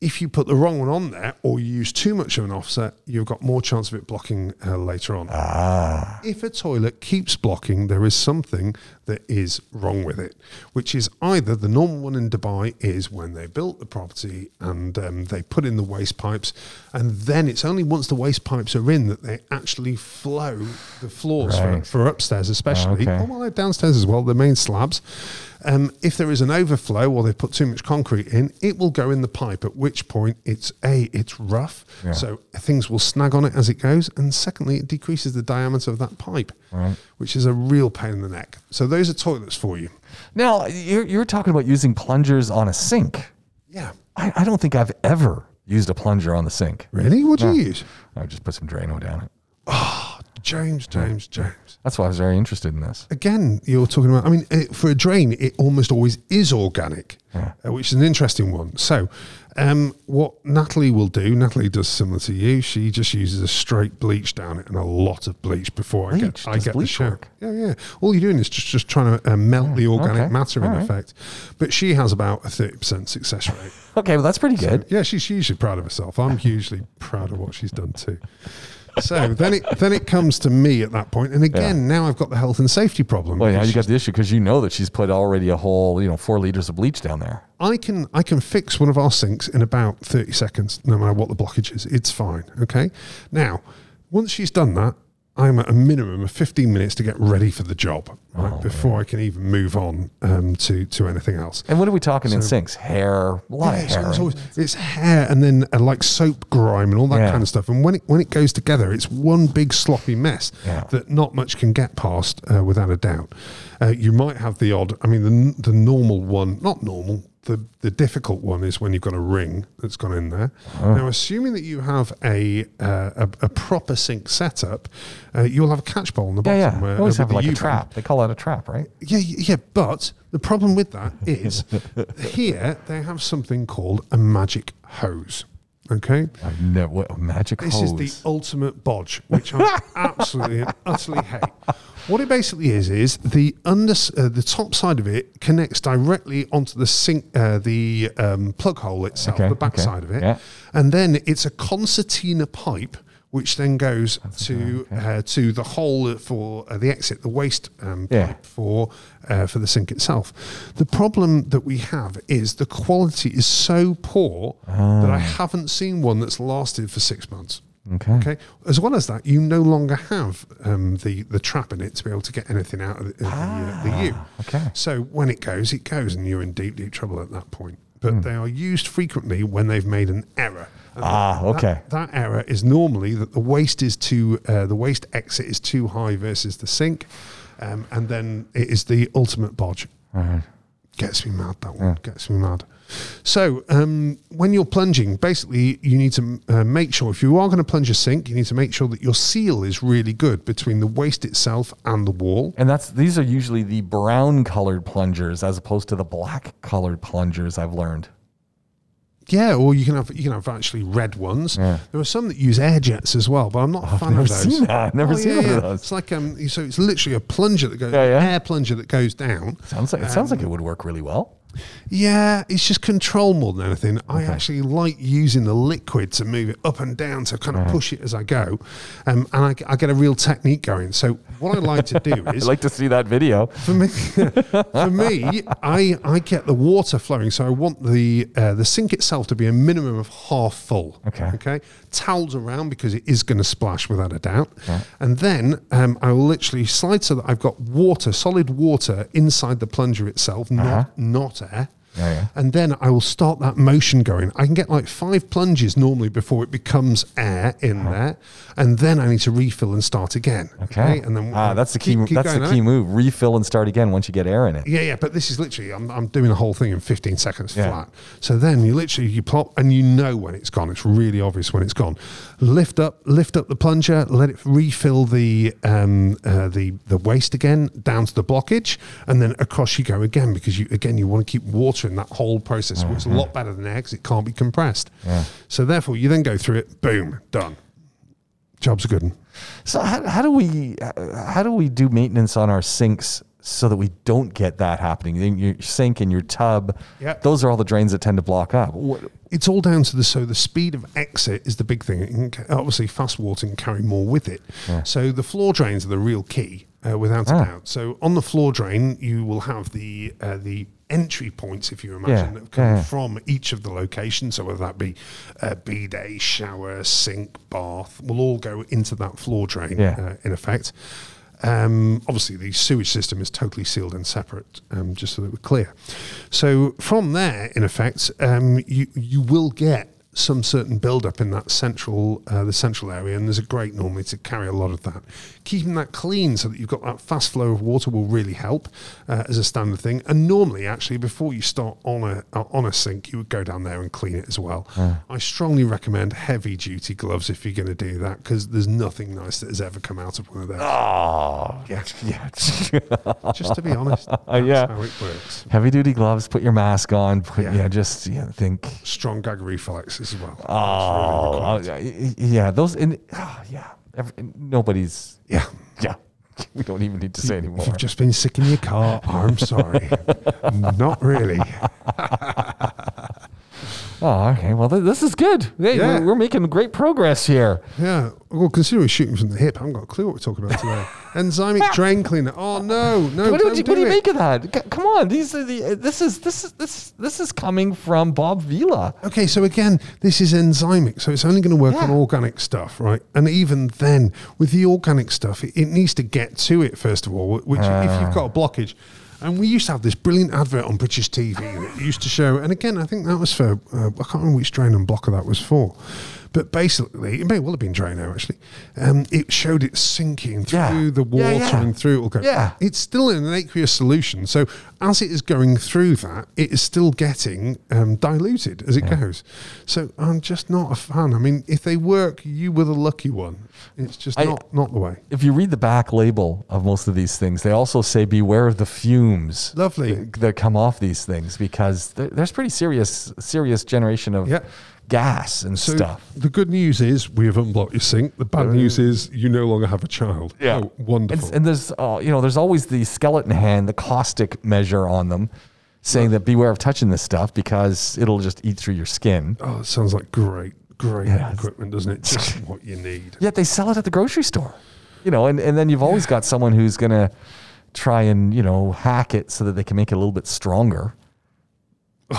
If you put the wrong one on there, or you use too much of an offset, you've got more chance of it blocking uh, later on. Ah. If a toilet keeps blocking, there is something that is wrong with it, which is either the normal one in Dubai is when they built the property and um, they put in the waste pipes, and then it's only once the waste pipes are in that they actually flow the floors for, Right. for upstairs, especially. Okay. Oh, well, downstairs as well, the main slabs. Um, if there is an overflow or they put too much concrete in, it will go in the pipe. At which point, it's a it's rough, Yeah. so things will snag on it as it goes, and secondly, it decreases the diameter of that pipe, Right. which is a real pain in the neck. So those are toilets for you. Now, you're, you're talking about using plungers on a sink. Yeah, I, I don't think I've ever used a plunger on the sink. really? What do you use? I would just put some Drano down it. James, James, James. That's why I was very interested in this. Again, you're talking about. I mean, it, for a drain, it almost always is organic, uh, which is an interesting one. So, um, what Natalie will do, Natalie does similar to you. She just uses a straight bleach down it and a lot of bleach before I Bleach? get I get the shower. Yeah, yeah. All you're doing is just just trying to uh, melt the organic okay. matter in All right. effect. But she has about a thirty percent success rate. Okay, well, that's pretty good. Yeah, she's hugely proud of herself. I'm hugely proud of what she's done too. So then it then it comes to me at that point, and again now I've got the health and safety problem. Well, now because you got the issue because you know that she's put already a whole, you know, four liters of bleach down there. I can I can fix one of our sinks in about 30 seconds, no matter what the blockage is. It's fine. Okay. Now, once she's done that, I'm at a minimum of 15 minutes to get ready for the job right, Oh, before I can even move on um, to to anything else. And what are we talking in sinks? Hair, a lot Yeah, of it's, hair. always always- it's hair and then uh, like soap grime and all that Yeah. kind of stuff. And when it when it goes together, it's one big sloppy mess Yeah. that not much can get past uh, without a doubt. Uh, you might have the odd. I mean, the the normal one, not normal. The, the difficult one is when you've got a ring that's gone in there. Oh. Now, assuming that you have a uh, a, a proper sink setup, uh, you'll have a catch bowl on the yeah, bottom. yeah. uh, They always with have like a trap. They call that a trap, right? Yeah, yeah, but the problem with that is here they have something called a magic hose. Okay, I've never, what, magic this hose. is the ultimate bodge, which I absolutely and utterly hate. What it basically is is the under uh, the top side of it connects directly onto the sink, uh, the um, plug hole itself, Okay, the back okay, side of it, yeah. and then it's a concertina pipe. Which then goes to uh, to the hole for uh, the exit, the waste um, Yeah. pipe for uh, for the sink itself. The problem that we have is the quality is so poor that I haven't seen one that's lasted for six months. Okay. Okay. As well as that, you no longer have um, the the trap in it to be able to get anything out of the, of the, uh, the U. okay. So when it goes, it goes, and you're in deep deep trouble at that point. But they are used frequently when they've made an error. Ah, okay. That, error is normally that the waste is too uh, the waste exit is too high versus the sink, um, and then it is the ultimate bodge. Gets me mad. That one gets me mad. So um, when you're plunging, basically you need to uh, make sure if you are going to plunge a sink, you need to make sure that your seal is really good between the waste itself and the wall. And that's these are usually the brown colored plungers as opposed to the black colored plungers I've learned. Yeah, or you can have you can have actually red ones. Yeah. There are some that use air jets as well, but I'm not a fan never of those. seen that. I've never seen one of those. It's like um, so it's literally a plunger that goes, Yeah, yeah. air plunger that goes down. Sounds like it sounds like it would work really well. Yeah, it's just control more than anything. I actually like using the liquid to move it up and down to kind of push it as I go, um, and I, I get a real technique going. So what I like to do is I'd like to see that video. for me, for me, I I get the water flowing. So I want the uh, the sink itself to be a minimum of half full. Okay. Okay. Towels around because it is going to splash without a doubt. And then um, I will literally slide so that I've got water, solid water inside the plunger itself, not not air. Yeah, yeah. And then I will start that motion going. I can get like five plunges normally before it becomes air in there, and then I need to refill and start again. Okay. And then ah, that's the key. keep- keep that's the key move. Refill and start again once you get air in it. Yeah, yeah, but this is literally I'm, I'm doing the whole thing in 15 seconds Yeah. flat. So then you literally you plop and you know when it's gone. It's really obvious when it's gone. Lift up, lift up the plunger, let it refill the um, uh, the the waste again down to the blockage, and then across you go again because you again you want to keep water in that whole process. It's a mm-hmm. lot better than air because it can't be compressed. Yeah. So therefore, you then go through it. Boom, done. Job's a good one. So how, how do we how do we do maintenance on our sinks so that we don't get that happening? In your sink and your tub, Yeah. those are all the drains that tend to block up. It's all down to the so the speed of exit is the big thing. It can, obviously, fast water can carry more with it. So the floor drains are the real key, uh, without Ah. a doubt. So on the floor drain, you will have the uh, the entry points, if you imagine, Yeah, that come yeah, from each of the locations. So whether that be uh, bidet, shower, sink, bath, will all go into that floor drain. Yeah. Uh, in effect. Um, obviously, the sewage system is totally sealed and separate, um, just so that we're clear. So from there, in effect, um, you you will get some certain build-up in that central uh, the central area, and there's a grate normally to carry a lot of that. Keeping that clean so that you've got that fast flow of water will really help uh, as a standard thing. And normally, actually, before you start on a uh, on a sink, you would go down there and clean it as well. I strongly recommend heavy-duty gloves if you're going to do that because there's nothing nice that has ever come out of one of those. oh, yeah, yeah. Just to be honest, that's yeah. how it works. Heavy duty gloves. Put your mask on. Put, yeah. Yeah. just yeah, think. Strong gag reflexes as well. Oh, really yeah, yeah, those. And, oh, yeah, Every, nobody's. Yeah. Yeah, we don't even need to say anymore. You've just been sick in your car. I'm sorry. Not really. Oh, okay. Well, th- this is good. Hey, Yeah. we're, we're making great progress here. Yeah. Well, considering we're shooting from the hip, I haven't got a clue what we're talking about today. Enzymic drain cleaner. Oh no, no. what, do don't do what do you it. make of that? C- Come on, these are the. uh, This is this is this this is coming from Bob Vila. Okay, so again, this is enzymic, so it's only going to work on Yeah. organic stuff, right? And even then, with the organic stuff, it, it needs to get to it first of all. Which, if Ah. you've got a blockage, and we used to have this brilliant advert on British TV that used to show, and again, I think that was for uh, I can't remember which drain and blocker that was for. But basically, it may well have been Drano actually. Um, it showed it sinking through Yeah. the water yeah. and through it will go. Yeah. It's still in an aqueous solution. So as it is going through that, it is still getting um, diluted as it goes. So I'm just not a fan. I mean, if they work, you were the lucky one. It's just I- not, not the way. If you read the back label of most of these things, they also say beware of the fumes. Lovely. that- that come off these things because there- there's pretty serious serious generation of Yeah. Gas and So stuff. the good news is we have unblocked your sink. The bad news is you no longer have a child. Oh, And, wonderful. and there's uh, you know there's always the skeleton hand, the caustic measure on them, saying that beware of touching this stuff because it'll just eat through your skin. oh, it sounds like great, great Yeah, equipment, doesn't it? Just what you need. Yet they sell it at the grocery store. You know, and, and then you've always got someone who's gonna try and you know hack it so that they can make it a little bit stronger.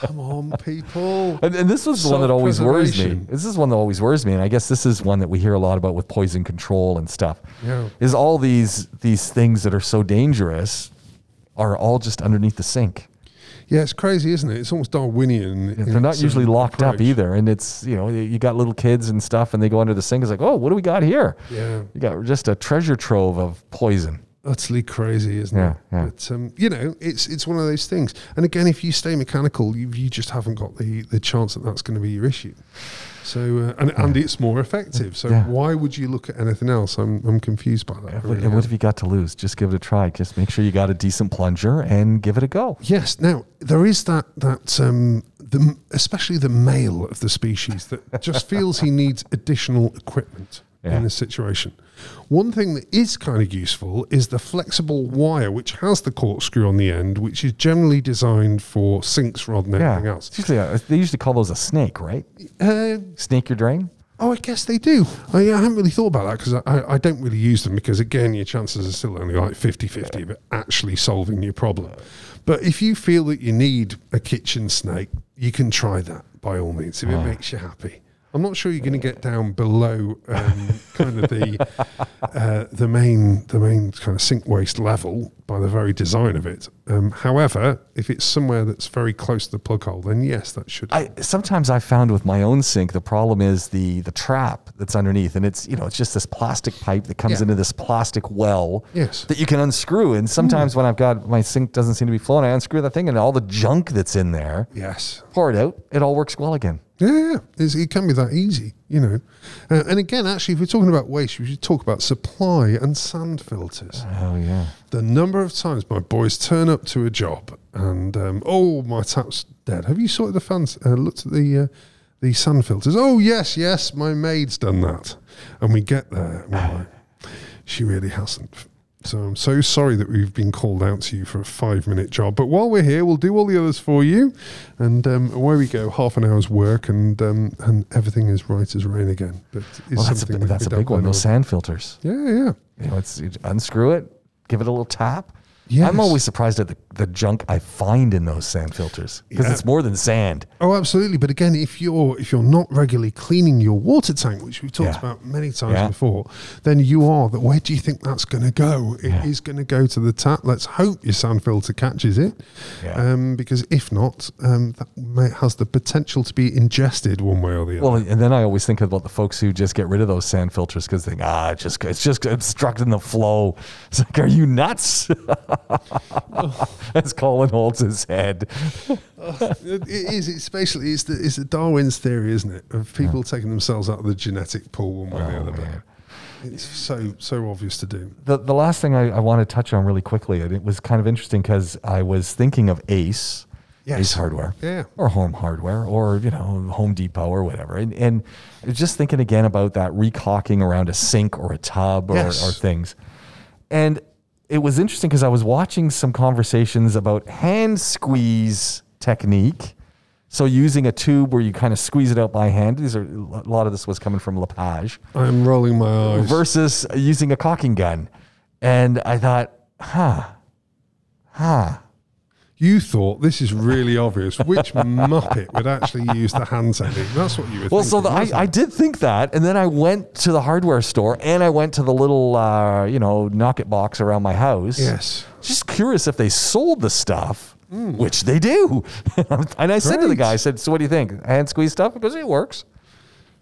Come on, people. And, and this was the one that always worries me. This is one that always worries me, and I guess this is one that we hear a lot about with poison control and stuff. Yeah. Is all these these things that are so dangerous are all just underneath the sink. Yeah, it's crazy, isn't it? It's almost Darwinian. in They're not usually locked up either, and it's you know you got little kids and stuff, and they go under the sink. It's like, oh, what do we got here? Yeah. You got just a treasure trove of poison. Utterly crazy, isn't Yeah, it? yeah. But um, you know, it's it's one of those things. And again, if you stay mechanical, you, you just haven't got the the chance that that's going to be your issue. So uh, and and it's more effective. So Yeah. why would you look at anything else? I'm I'm confused by that. And really what have you got to lose? Just give it a try. Just make sure you got a decent plunger and give it a go. Yes. Now there is that that um, the especially the male of the species that just feels he needs additional equipment Yeah. in this situation. One thing that is kind of useful is the flexible wire, which has the corkscrew on the end, which is generally designed for sinks rather than Yeah. anything else. It's usually a- they usually call those a snake, right? Uh, Snake your drain. Oh, I guess they do. I, I haven't really thought about that because I, I don't really use them because, again, your chances are still only like 50 50 of actually solving your problem. But if you feel that you need a kitchen snake, you can try that by all means if it makes you happy. I'm not sure you're going to get down below um, kind of the uh, the main the main kind of sink waste level by the very design of it. Um, however, if it's somewhere that's very close to the plug hole, then yes, that should. I sometimes I found with my own sink the problem is the the trap that's underneath, and it's you know it's just this plastic pipe that comes Yeah. into this plastic well Yes. that you can unscrew. And sometimes when I've got my sink doesn't seem to be flowing, I unscrew that thing, and all the junk that's in there, yes. pour it out, it all works well again. Yeah, yeah. It's, it can be that easy, you know. Uh, and again, actually, if we're talking about waste, we should talk about supply and sand filters. Oh yeah. The number of times my boys turn up to a job and, um, oh, my tap's dead. Have you sorted the fans? Uh, looked at the uh, the sand filters. Oh, yes, yes, my maid's done that. And we get there, and we're like, she really hasn't. So I'm so sorry that we've been called out to you for a five minute job. But while we're here, we'll do all the others for you. And um, away we go, half an hour's work, and um, and everything is right as rain again. But it's Well, that's a, that's a big one. Those sand filters. Yeah, yeah. You know, it's you unscrew it, give it a little tap. Yes. I'm always surprised at the, the junk I find in those sand filters because Yeah. it's more than sand. Oh, absolutely. But again, if you're if you're not regularly cleaning your water tank, which we've talked Yeah. about many times Yeah. before, then you are. That where do you think that's going to go? It is going to go to the tap. Let's hope your sand filter catches it, um, because if not, um, that has the potential to be ingested one way or the other. Well, and then I always think about the folks who just get rid of those sand filters because they think, ah, it's just it's just obstructing the flow. It's like, are you nuts? As Colin holds his head. it is. It's basically it's the it's the Darwin's theory, isn't it, of people taking themselves out of the genetic pool one way or the Oh, other. man. It's so so obvious to do. The the last thing I, I want to touch on really quickly, and it was kind of interesting because I was thinking of Ace, Yes. Ace Hardware, Yeah. or Home Hardware, or you know Home Depot or whatever, and and just thinking again about that recaulking around a sink or a tub or, Yes. or things, and it was interesting because I was watching some conversations about hand squeeze technique. So using a tube where you kind of squeeze it out by hand. These are a lot of this was coming from Lepage I'm rolling my eyes. versus using a caulking gun. And I thought, huh, huh. You thought this is really obvious. Which muppet would actually use the hand technique? That's what you were Well, so the. I, I did think that. And then I went to the hardware store and I went to the little, uh, you know, knock it box around my house. yes. Just curious if they sold the stuff, which they do. and I said to the guy, I said, so what do you think? Hand squeeze stuff? Because it works.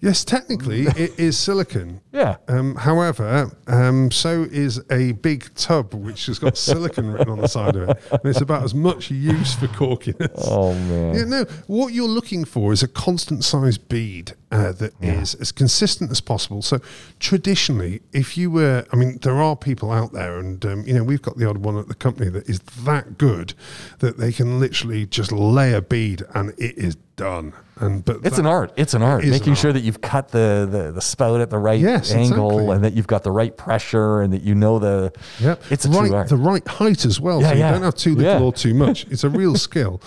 Yes, technically it is silicon. Yeah. Um, however, um, so is a big tub which has got silicon written on the side of it, and it's about as much use for corkiness. Oh, man. Yeah, no. What you're looking for is a constant size bead uh, that is as consistent as possible. So traditionally, if you were, I mean, there are people out there, and um, you know, we've got the odd one at the company that is that good that they can literally just lay a bead and it is done. And but It's that- an art. It's an art. Making an sure art. that you've cut the, the, the spout at the right Yes, angle exactly. and that you've got the right pressure and that you know the. Yep. It's a right, true art. the right height as well. Yeah, so you yeah. don't have too little Yeah. or too much. It's a real skill.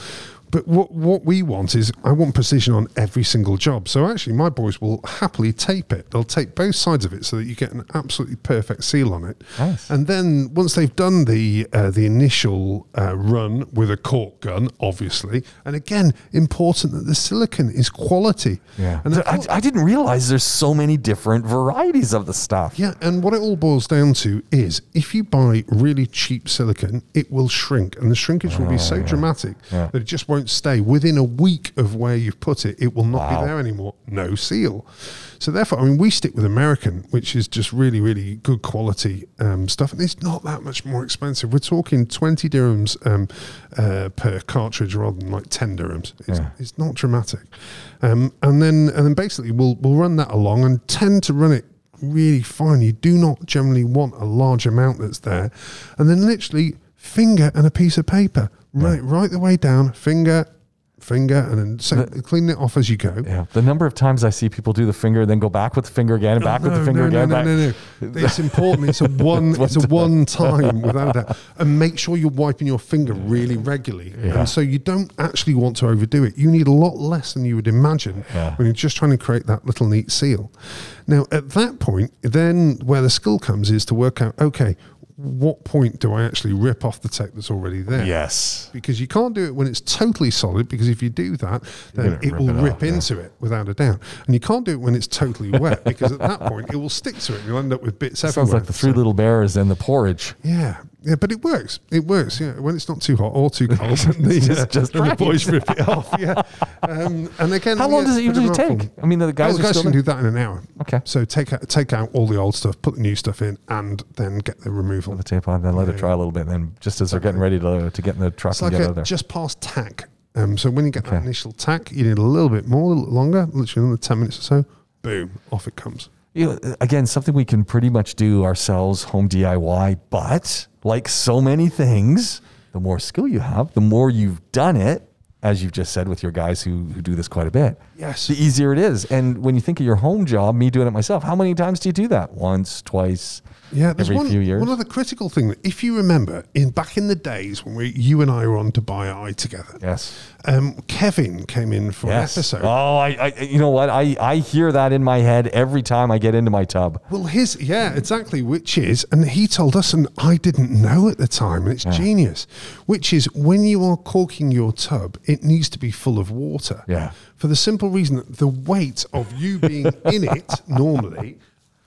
But what what we want is I want precision on every single job. So actually, my boys will happily tape it. They'll tape both sides of it so that you get an absolutely perfect seal on it. Nice. And then once they've done the uh, the initial uh, run with a caulk gun, obviously, and again, important that the silicon is quality. Yeah. And the I, I didn't realize there's so many different varieties of the stuff. Yeah, and what it all boils down to is if you buy really cheap silicon, it will shrink, and the shrinkage will be so dramatic Oh, Yeah. that it just won't stay. Within a week of where you've put it, it will not Wow. be there anymore. No seal. So therefore, I mean, we stick with American, which is just really, really good quality um, stuff, and it's not that much more expensive. We're talking twenty dirhams um, uh, per cartridge rather than like ten dirhams. It's, Yeah. it's not dramatic. Um, and then and then basically we'll we'll run that along and tend to run it really fine. You do not generally want a large amount that's there. And then literally finger and a piece of paper. Right right the way down, finger finger, and then so clean it off as you go. Yeah. The number of times I see people do the finger, then go back with the finger again, and back with the finger no, again. No, back- no, no, no. It's important. It's a one. it's a one time without a doubt. And make sure you're wiping your finger really regularly. Yeah. And so you don't actually want to overdo it. You need a lot less than you would imagine Yeah. when you're just trying to create that little neat seal. Now, at that point, then where the skill comes is to work out. Okay, what point do I actually rip off the tape that's already there? Yes. because you can't do it when it's totally solid because if you do that then it rip will it rip off, yeah. into it without a doubt and you can't do it when it's totally wet because at that point it will stick to it you'll end up with bits Sounds everywhere Sounds like the three little bears and the porridge. yeah yeah but it works it works yeah when it's not too hot or too cold the, Just- uh, just then the boys rip it off yeah um, and again How long yeah, does it usually take? artful. I mean, the guys Well, the guys still can there? do that in an hour. Okay. So take out take out all the old stuff, put the new stuff in, and then get the removal. the tape on, then let it dry a little bit, then just as they're getting ready to, to get in the truck It's and like get out a, of there. just past tack. Um, so when you get that initial tack, you need a little bit more, a little longer, literally another 10 minutes or so. Boom, off it comes. You know, again, something we can pretty much do ourselves, home DIY. But like so many things, the more skill you have, the more you've done it, as you've just said with your guys who, who do this quite a bit, Yes. the easier it is. And when you think of your home job, me doing it myself, how many times do you do that? Once, twice, Yeah, there's every one, few years? one other critical thing if you remember, in back in the days when we, you and I were on Dubai Eye together, yes. um, Kevin came in for Yes. an episode. Oh, I, I, you know what? I, I hear that in my head every time I get into my tub. Well, his yeah, exactly. Which is, and he told us, and I didn't know at the time, and it's genius. Which is, when you are caulking your tub, it needs to be full of water. Yeah. For the simple reason that the weight of you being in it normally,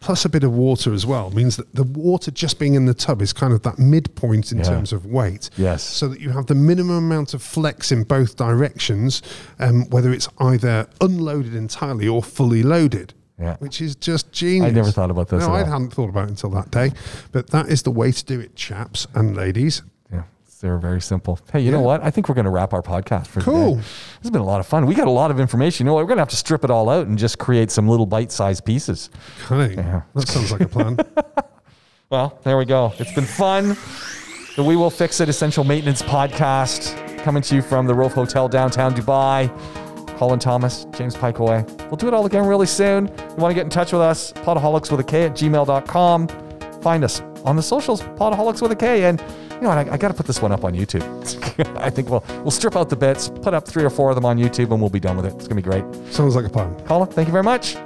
plus a bit of water as well, means that the water just being in the tub is kind of that midpoint in Yeah. terms of weight. Yes. So that you have the minimum amount of flex in both directions, um, whether it's either unloaded entirely or fully loaded. Yeah. Which is just genius. I never thought about this No, I hadn't thought about it until that day. But that is the way to do it, chaps and ladies. Yeah, they're very simple. Hey, you know what? I think we're going to wrap our podcast for Cool. today. This has been a lot of fun. We got a lot of information. You know what? We're going to have to strip it all out and just create some little bite-sized pieces. Honey, Yeah. that sounds like a plan. Well, there we go. It's been fun. The We Will Fix It Essential Maintenance Podcast coming to you from the Rove Hotel downtown Dubai. Colin Thomas, James Pikeway. We'll do it all again really soon. You want to get in touch with us, podaholics with a K at gmail.com. Find us on the socials, podaholics with a K. And you know what? I, I got to put this one up on YouTube. I think we'll, we'll strip out the bits, put up three or four of them on YouTube, and we'll be done with it. It's going to be great. sounds like a plan. Colin, thank you very much.